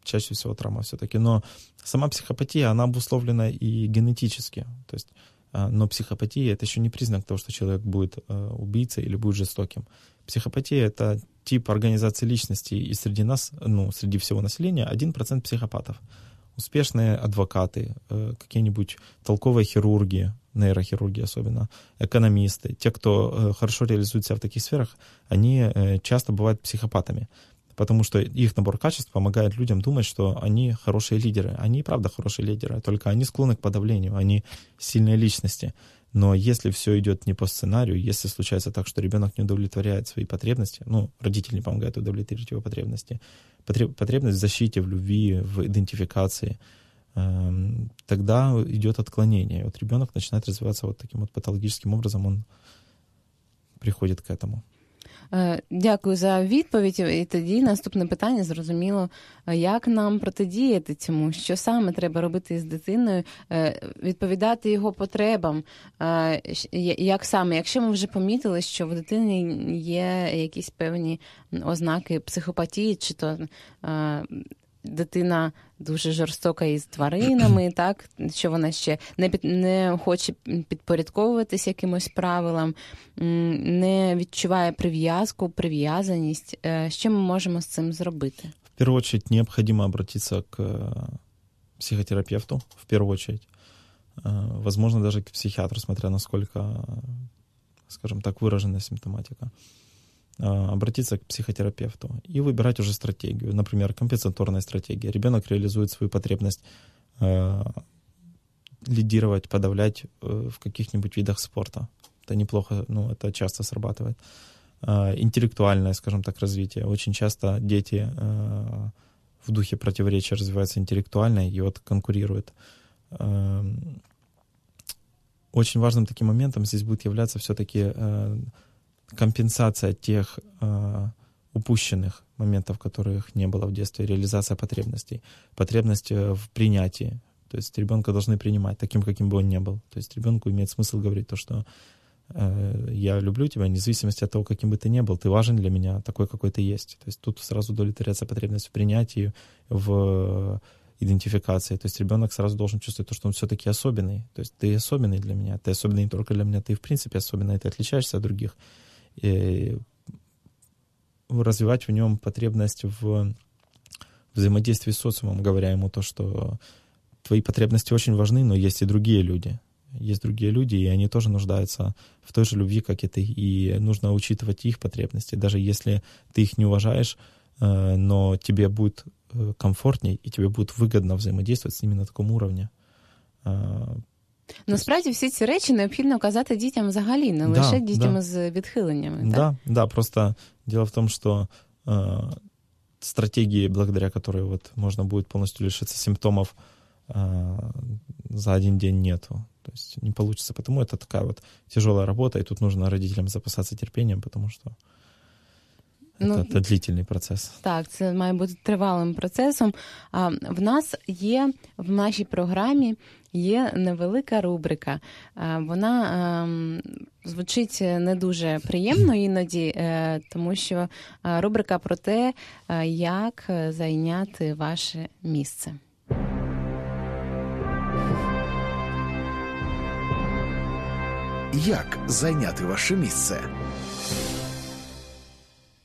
чаще всего травма все-таки. Но сама психопатия, она обусловлена и генетически. То есть, а, но психопатия — это еще не признак того, что человек будет убийцей или будет жестоким. Психопатия — это тип организации личности, и среди нас, ну, среди всего населения, 1% психопатов. Успешные адвокаты, э, какие-нибудь толковые хирурги, нейрохирурги особенно, экономисты, те, кто э, хорошо реализует себя в таких сферах, они э, часто бывают психопатами потому что их набор качеств помогает людям думать, что они хорошие лидеры. Они и правда хорошие лидеры, только они склонны к подавлению, они сильные личности. Но если все идет не по сценарию, если случается так, что ребенок не удовлетворяет свои потребности, ну, родитель не помогает удовлетворить его потребности, потребность в защите, в любви, в идентификации, эм, тогда идет отклонение. Вот ребенок начинает развиваться вот таким вот патологическим образом, он приходит к этому. Е, дякую за відповідь. І тоді наступне питання зрозуміло, е, як нам протидіяти цьому, що саме треба робити з дитиною, е, відповідати його потребам. Як саме, якщо ми вже помітили, що в дитини є якісь певні ознаки психопатії, чи то дитина дуже жорстока із тваринами, [clears throat] так що вона ще не під не хоче підпорядковуватись якимось правилам, не відчуває прив'язку, прив'язаність. Що ми можемо з цим зробити? В первую очередь необходимо обратиться к психотерапевту, в первую очередь. Возможно, даже к психиатру, смотря насколько, скажем так, выраженная симптоматика. А, обратиться к психотерапевту и выбирать уже стратегию. Например, компенсаторная стратегия. Ребенок реализует свою потребность э, лидировать, подавлять э, в каких-нибудь видах спорта. Это неплохо, ну, это часто срабатывает. Э, интеллектуальное, скажем так, развитие. Очень часто дети э, в духе противоречия развиваются интеллектуально и вот конкурируют. Э, очень важным таким моментом здесь будет являться все-таки э, компенсация тех э, упущенных моментов, которых не было в детстве, реализация потребностей, потребность э, в принятии. То есть ребенка должны принимать таким, каким бы он ни был. То есть ребенку имеет смысл говорить то, что э, я люблю тебя, вне зависимости от того, каким бы ты ни был, ты важен для меня, такой, какой ты есть. То есть тут сразу удовлетворяется потребность в принятии, в идентификации. То есть ребенок сразу должен чувствовать то, что он все-таки особенный. То есть ты особенный для меня. Ты особенный не только для меня, ты в принципе особенный, ты отличаешься от других и развивать в нем потребность в взаимодействии с социумом, говоря ему то, что твои потребности очень важны, но есть и другие люди. Есть другие люди, и они тоже нуждаются в той же любви, как и ты. И нужно учитывать их потребности. Даже если ты их не уважаешь, э, но тебе будет э, комфортней, и тебе будет выгодно взаимодействовать с ними на таком уровне. Э, Насправді всі ці речі необхідно казати дітям взагалі, не да, лише дітям да. з відхиленнями. Так? Да, да, просто дело в том, что э, стратегии, благодаря которой вот можно будет полностью лишиться симптомов, э, за один день нету. То есть не получится. Потому это такая вот тяжелая работа, и тут нужно родителям запасаться терпением, потому что ну, це длительний процес. Так, це має бути тривалим процесом. А в нас є в нашій програмі Є невелика рубрика. Вона звучить не дуже приємно іноді, е, тому що рубрика про те, як зайняти ваше місце. Як зайняти ваше місце?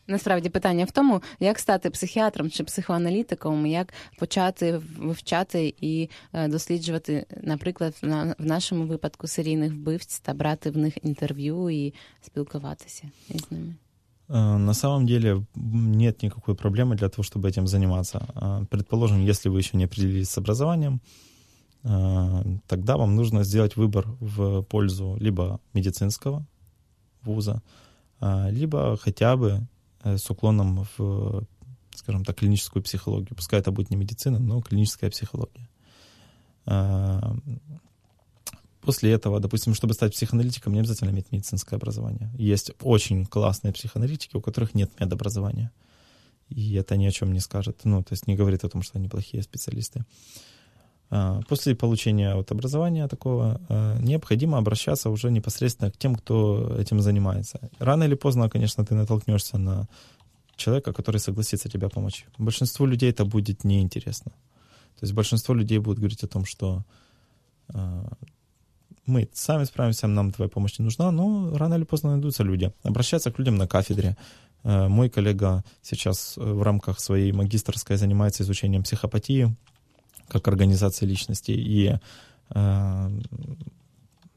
Насправді питання в тому, як стати психіатром чи психоаналітиком, як почати вивчати і е, досліджувати, наприклад, в нашому випадку серійних вбивць та брати в них інтерв'ю і спілкуватися із ними. Е, на самом деле нет никакой проблемы для того, чтобы этим заниматься. Е, предположим, если вы еще не определились с образованием, тогда вам нужно сделать выбор в пользу либо медицинского вуза, либо хотя бы Э, с уклоном в, скажем так, клиническую психологию. Пускай это будет не медицина, но клиническая психология. А, после этого, допустим, чтобы стать психоаналитиком, не обязательно иметь медицинское образование. Есть очень классные психоаналитики, у которых нет медобразования. И это ни о чем не скажет. Ну, то есть не говорит о том, что они плохие специалисты. После получения вот образования такого а, необходимо обращаться уже непосредственно к тем, кто этим занимается. Рано или поздно, конечно, ты натолкнешься на человека, который согласится тебе помочь. Большинству людей это будет неинтересно. То есть большинство людей будут говорить о том, что а, мы сами справимся, нам твоя помощь не нужна, но рано или поздно найдутся люди. Обращаться к людям на кафедре. Мой коллега сейчас в рамках своей магистрской занимается изучением психопатии, как организация личности, и э,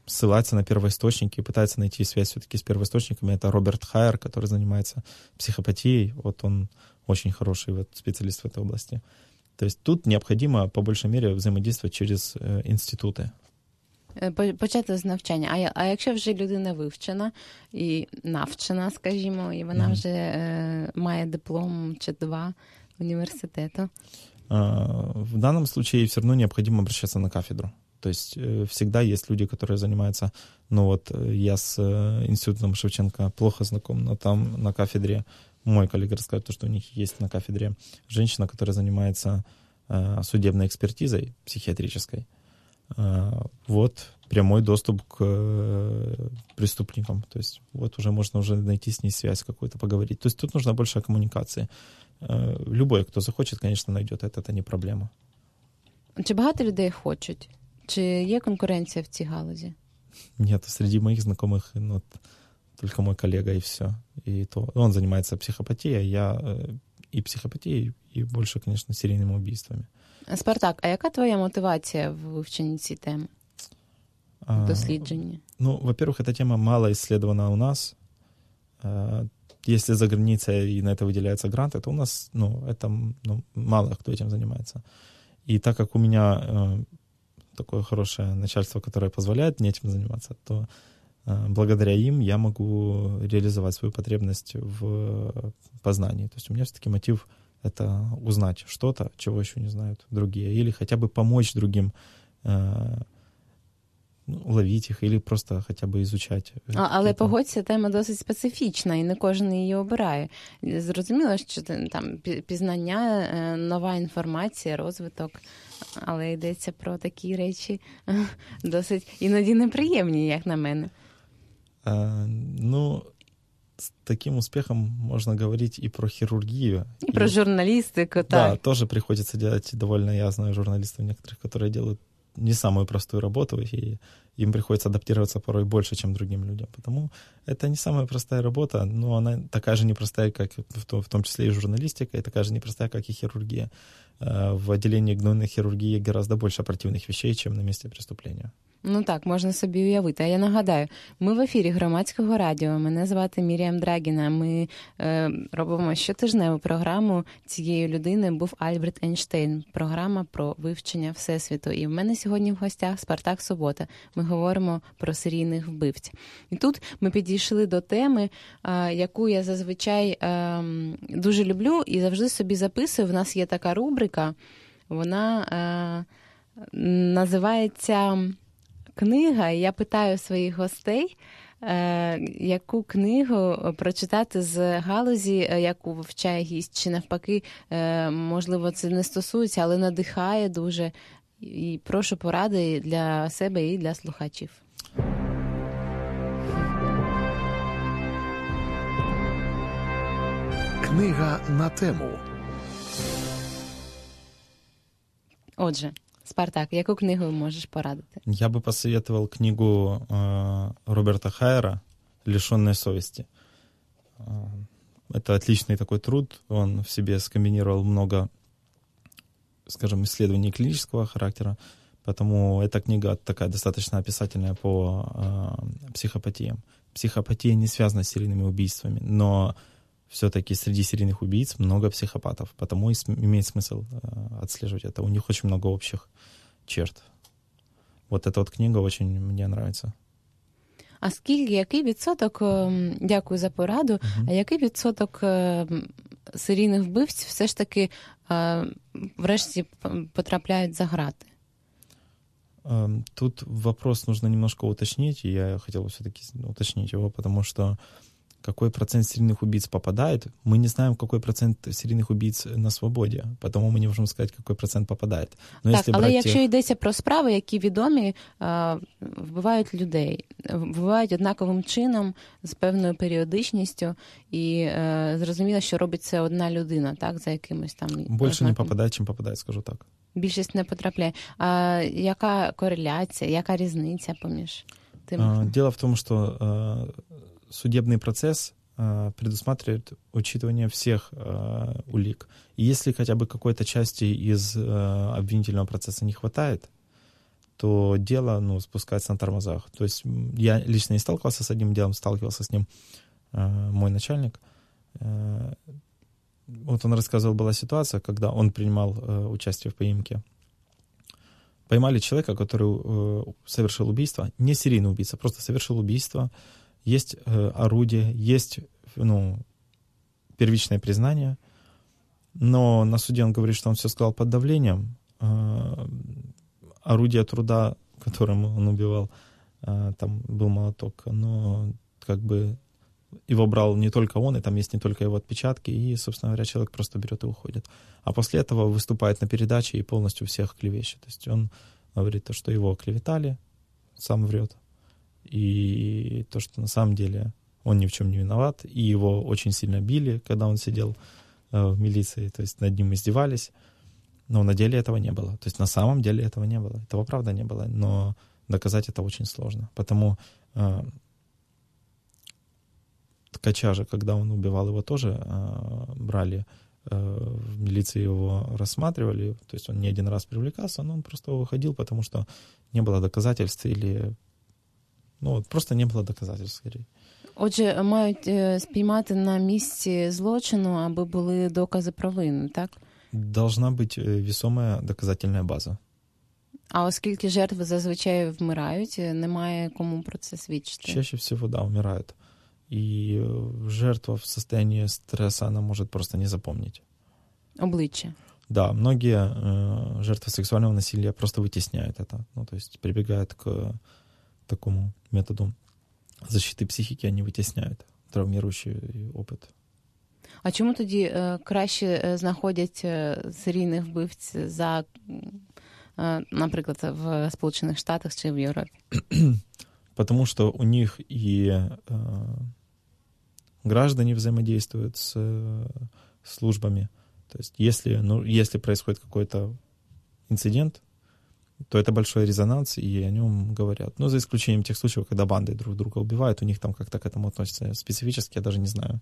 ссылается на первоисточники и пытается найти связь все-таки с первоисточниками. Это Роберт Хайер, который занимается психопатией. Вот он очень хороший вот, специалист в этой области. То есть тут необходимо по большей мере взаимодействовать через э, институты. Почати з навчання. А а якщо вже людина вивчена і навчена, скажімо, і вона mm-hmm. вже е, має диплом чи два університету? В данном случае все равно необходимо обращаться на кафедру. То есть э, всегда есть люди, которые занимаются, ну вот э, я с э, институтом Шевченко плохо знаком, но там на кафедре, мой коллега расскажет, то, что у них есть на кафедре женщина, которая занимается судебной экспертизой психиатрической. Вот прямой доступ к преступникам. То есть вот уже можно уже найти с ней связь какую-то, поговорить. То есть тут нужна большая коммуникация. Любой, кто захочет, конечно, найдет это, это не проблема. Чи багато людей хочуть? Чи є конкуренція в цій галузі? Нет, среди моих знакомых ну, только мой коллега и все. И то он занимается психопатией, я э, и психопатией, и больше, конечно, серийными убийствами. Спартак, а яка твоя мотивація в вивченні цієї теми? В дослідженні? Ну, во-первых, эта тема мало исследована у нас. если за границей и на это выделяется грант, то у нас, ну, это ну, мало кто этим занимается. И так как у меня э, такое хорошее начальство, которое позволяет мне этим заниматься, то э, благодаря им я могу реализовать свою потребность в познании. То есть у меня все-таки мотив — это узнать что-то, чего еще не знают другие, или хотя бы помочь другим э, ну, ловити їх, або просто хоча б ізучати. А, але погодься, тема досить специфічна, і не кожен її обирає. Зрозуміло, що там пізнання, е, нова інформація, розвиток, але йдеться про такі речі [laughs] досить іноді неприємні, як на мене. А, ну, с таким успехом можно говорить и про хирургию. И, и про журналистику, так. Да, тоже приходится делать довольно, я знаю журналистов некоторых, которые делают не самую простую работу, и им приходится адаптироваться порой больше, чем другим людям. Потому это не самая простая работа, но она такая же непростая, как в том, числе и журналистика, и такая же непростая, как и хирургия. Э, в отделении гнойной хирургии гораздо больше оперативных вещей, чем на месте преступления. Ну так, можна собі уявити. А я нагадаю, ми в ефірі громадського радіо. Мене звати Міріам Драгіна. Ми е, робимо щотижневу програму цієї людини. Був Альберт Ейнштейн. Програма про вивчення всесвіту. І в мене сьогодні в гостях Спартак Субота. Ми говоримо про серійних вбивць. І тут ми підійшли до теми, е, яку я зазвичай е, дуже люблю і завжди собі записую. В нас є така рубрика. Вона е, називається книга, і я питаю своїх гостей, е, яку книгу прочитати з галузі, е, яку вивчає гість, чи навпаки, е, можливо, це не стосується, але надихає дуже. І прошу поради для себе і для слухачів. Книга на тему. Отже, Спартак, яку книгу можешь порадити? Я бы посоветовал книгу э, Роберта Хайера «Лишенная совести». Это отличный такой труд. Он в себе скомбинировал много, скажем, исследований клинического характера, потому эта книга такая достаточно описательная по э, психопатиям. Психопатия не связана с серийными убийствами, но все-таки среди серийных убийц много психопатов, потому имеет смысл э, отслеживать это. У них очень много общих черт. Вот эта вот книга очень мне нравится. А скільки, який відсоток, дякую за пораду, uh-huh. а який відсоток серійних вбивців все ж таки врешті потрапляють за грати? Тут вопрос нужно немножко уточнить, и я хотел бы все-таки уточнить его, потому что какой процент серийных убийц попадает, мы не знаем, какой процент серийних убийць на свободі, тому ми не можемо сказати, який процент попадає. Но так, але якщо тих... йдеться про справи, які відомі, вбивають людей, вбивають однаковим чином, з певною періодичністю, і е, зрозуміло, що робить це одна людина, так, за якимось там. Більше не попадає, чим попадає, скажу так. Більшість не потрапляє. А яка кореляція, яка різниця поміж тим? Дело в том, что судебный процесс э, предусматривает учитывание всех э, улик. И если хотя бы какой-то части из э, обвинительного процесса не хватает, то дело ну, спускается на тормозах. То есть я лично не сталкивался с одним делом, сталкивался с ним э, мой начальник. Э, вот он рассказывал, была ситуация, когда он принимал э, участие в поимке. Поймали человека, который э, совершил убийство, не серийный убийца, просто совершил убийство. Есть э, орудие, есть ну, первичное признание, но на суде он говорит, что он все сказал под давлением. Э, орудие труда, которым он убивал, э, там был молоток, но как бы его брал не только он, и там есть не только его отпечатки, и, собственно говоря, человек просто берет и уходит. А после этого выступает на передаче и полностью всех клевещет. То есть он говорит то, что его клеветали, сам врет, и то, что на самом деле он ни в чем не виноват, и его очень сильно били, когда он сидел э, в милиции, то есть над ним издевались, но на деле этого не было. То есть на самом деле этого не было. Этого правда не было, но доказать это очень сложно. Потому э, ткача же, когда он убивал его, тоже э, брали э, в милиции его рассматривали, то есть он не один раз привлекался, но он просто выходил, потому что не было доказательств или ну просто не було доказательств, скорее. Отже, мають спіймати на місці злочину, аби були докази провини, так? Должна бути весома доказательна база. А оскільки жертви зазвичай вмирають, немає кому про це свідчити? Чаще всего, да, вмирають. И жертва в состоянии стресса, она может просто не запомнить. Обличчя. Да, многие э, жертвы сексуального насилия просто вытесняют это. Ну, то есть прибегают к такому методу защиты психики, они вытесняют травмирующий опыт. А чому тоді е, краще знаходять серійних вбивць за, е, наприклад, в Сполучених Штатах чи в Європі? [clears throat] Потому что у них и э, граждане взаимодействуют с э, службами. То есть если, ну, если происходит какой-то инцидент, то это большой резонанс, и о нем говорят. Ну, за исключением тех случаев, когда банды друг друга убивают, у них там как-то к этому относятся специфически, я даже не знаю,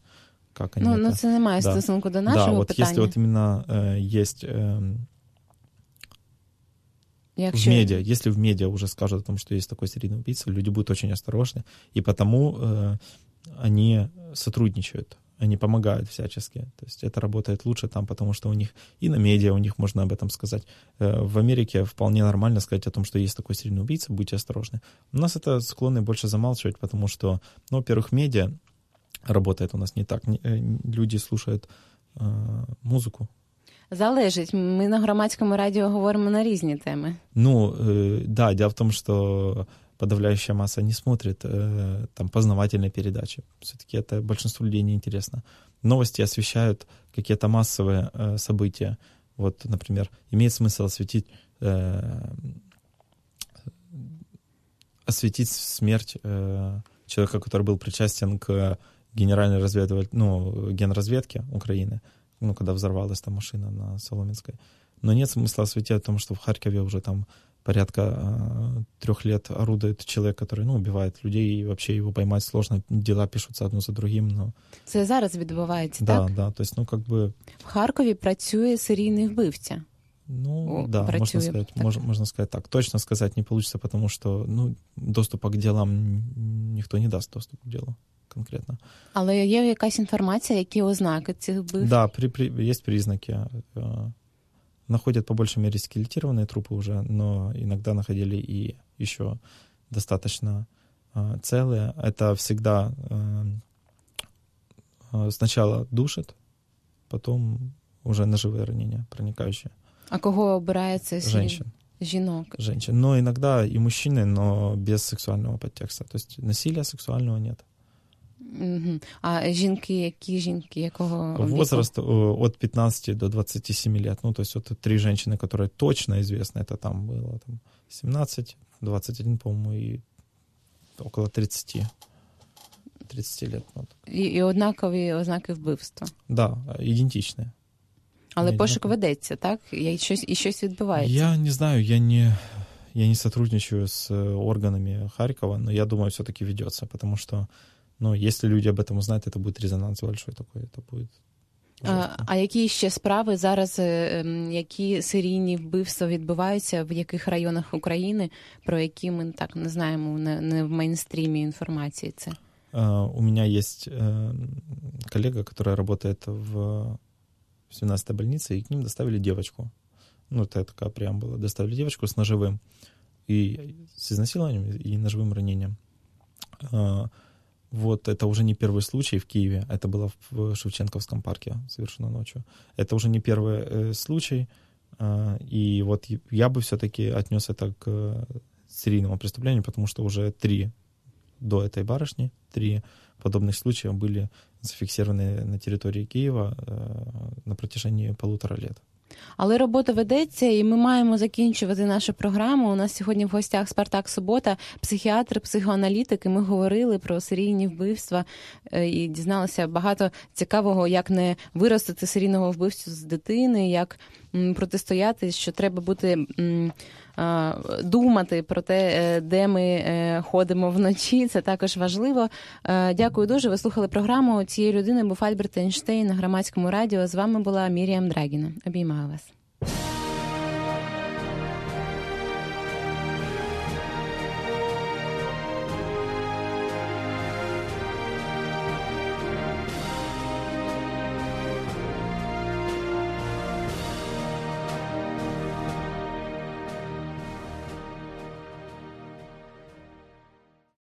как они Ну, это... ну це немає да. стосунку до нашого Да, вот питання. если вот именно э, есть э, Якщо... в медиа, если в медиа уже скажут о том, что есть такой серийный убийца, люди будут очень осторожны, и потому э, они сотрудничают, они помогают всячески. То есть это работает лучше там, потому что у них и на медиа у них можно об этом сказать. Э, в Америке вполне нормально сказать о том, что есть такой серийный убийца, будьте осторожны. У нас это склонны больше замалчивать, потому что, ну, во-первых, медиа работает у нас не так. Э, люди слушают э, музыку, Залежить. Ми на громадському радіо говоримо на різні теми. Ну, э, да, дело в том, что подавляющая масса не смотрит э, там познавательные передачи. Все-таки это большинству людей неинтересно. Новости освещают какие-то массовые э, события. Вот, например, имеет смысл осветить э, осветить смерть э, человека, который был причастен к генеральной разведыватель, ну, генразведке Украины, ну, когда взорвалась там машина на Соломенской. Но нет смысла осветить о том, что в Харькове уже там порядка э, трех лет орудует человек, который, ну, убивает людей, и вообще его поймать сложно, дела пишутся одно за другим, но... Це зараз відбувається, да, так? Да, то есть, ну, как бы... В Харкові працює серійний вбивця. Ну, О, да, працює, можно сказать, так. мож, можно сказать так. Точно сказать не получится, потому что, ну, доступа к делам никто не даст доступ к делу конкретно. Але є якась інформація, які ознаки цих вбивств? Да, при, при, есть признаки. Э, находят по большей мере скелетированные трупы уже, но иногда находили и еще достаточно э, целые. Это всегда э, э, сначала душит, потом уже ножевые ранения проникающие. А кого обирає це серій- Женщин. Жінок. Женщин. Но иногда и мужчины, но без сексуального подтекста. То есть насилия сексуального нет. Угу. А жінки, які жінки, якого віку? Возраст э, от 15 до 27 лет. Ну, то есть вот три женщины, которые точно известны, это там было там, 17, 21, по-моему, и около 30. 30 лет. Вот. І, і однакові ознаки вбивства. Да, идентичные. Але Ні, пошук однакові. ведеться, так? І щось, і щось відбувається. Я не знаю, я не, я не сотрудничаю с э, органами Харькова, но я думаю, все-таки ведется, потому что Но если люди об этом узнают, это будет резонанс большой такой, это будет а, а які ще справи зараз, які серійні вбивства відбуваються в яких районах України, про які ми так не знаємо не, не в мейнстрімі інформації? Це у меня есть э, коллега, которая работает в 17-й больнице, и к ним доставили девочку. Ну, это такая преамбула. Доставили девочку с ножевым и с изнасилованием и ножевым ранением. вот это уже не первый случай в Киеве, это было в Шевченковском парке совершено ночью. Это уже не первый э, случай, э, и вот я бы все-таки отнес это к э, серийному преступлению, потому что уже три до этой барышни, три подобных случая были зафиксированы на территории Киева э, на протяжении полутора лет. Але робота ведеться, і ми маємо закінчувати нашу програму. У нас сьогодні в гостях Спартак Субота, психіатр, психоаналітик. і Ми говорили про серійні вбивства е, і дізналися багато цікавого, як не виростити серійного вбивцю з дитини, як протистояти, що треба бути. Думати про те, е, де ми е, ходимо вночі, це також важливо. Дякую дуже. Ви слухали програму цієї людини. Був Альберт Ейнштейн на громадському радіо. З вами була Міріам Драгіна. Обіймаю вас.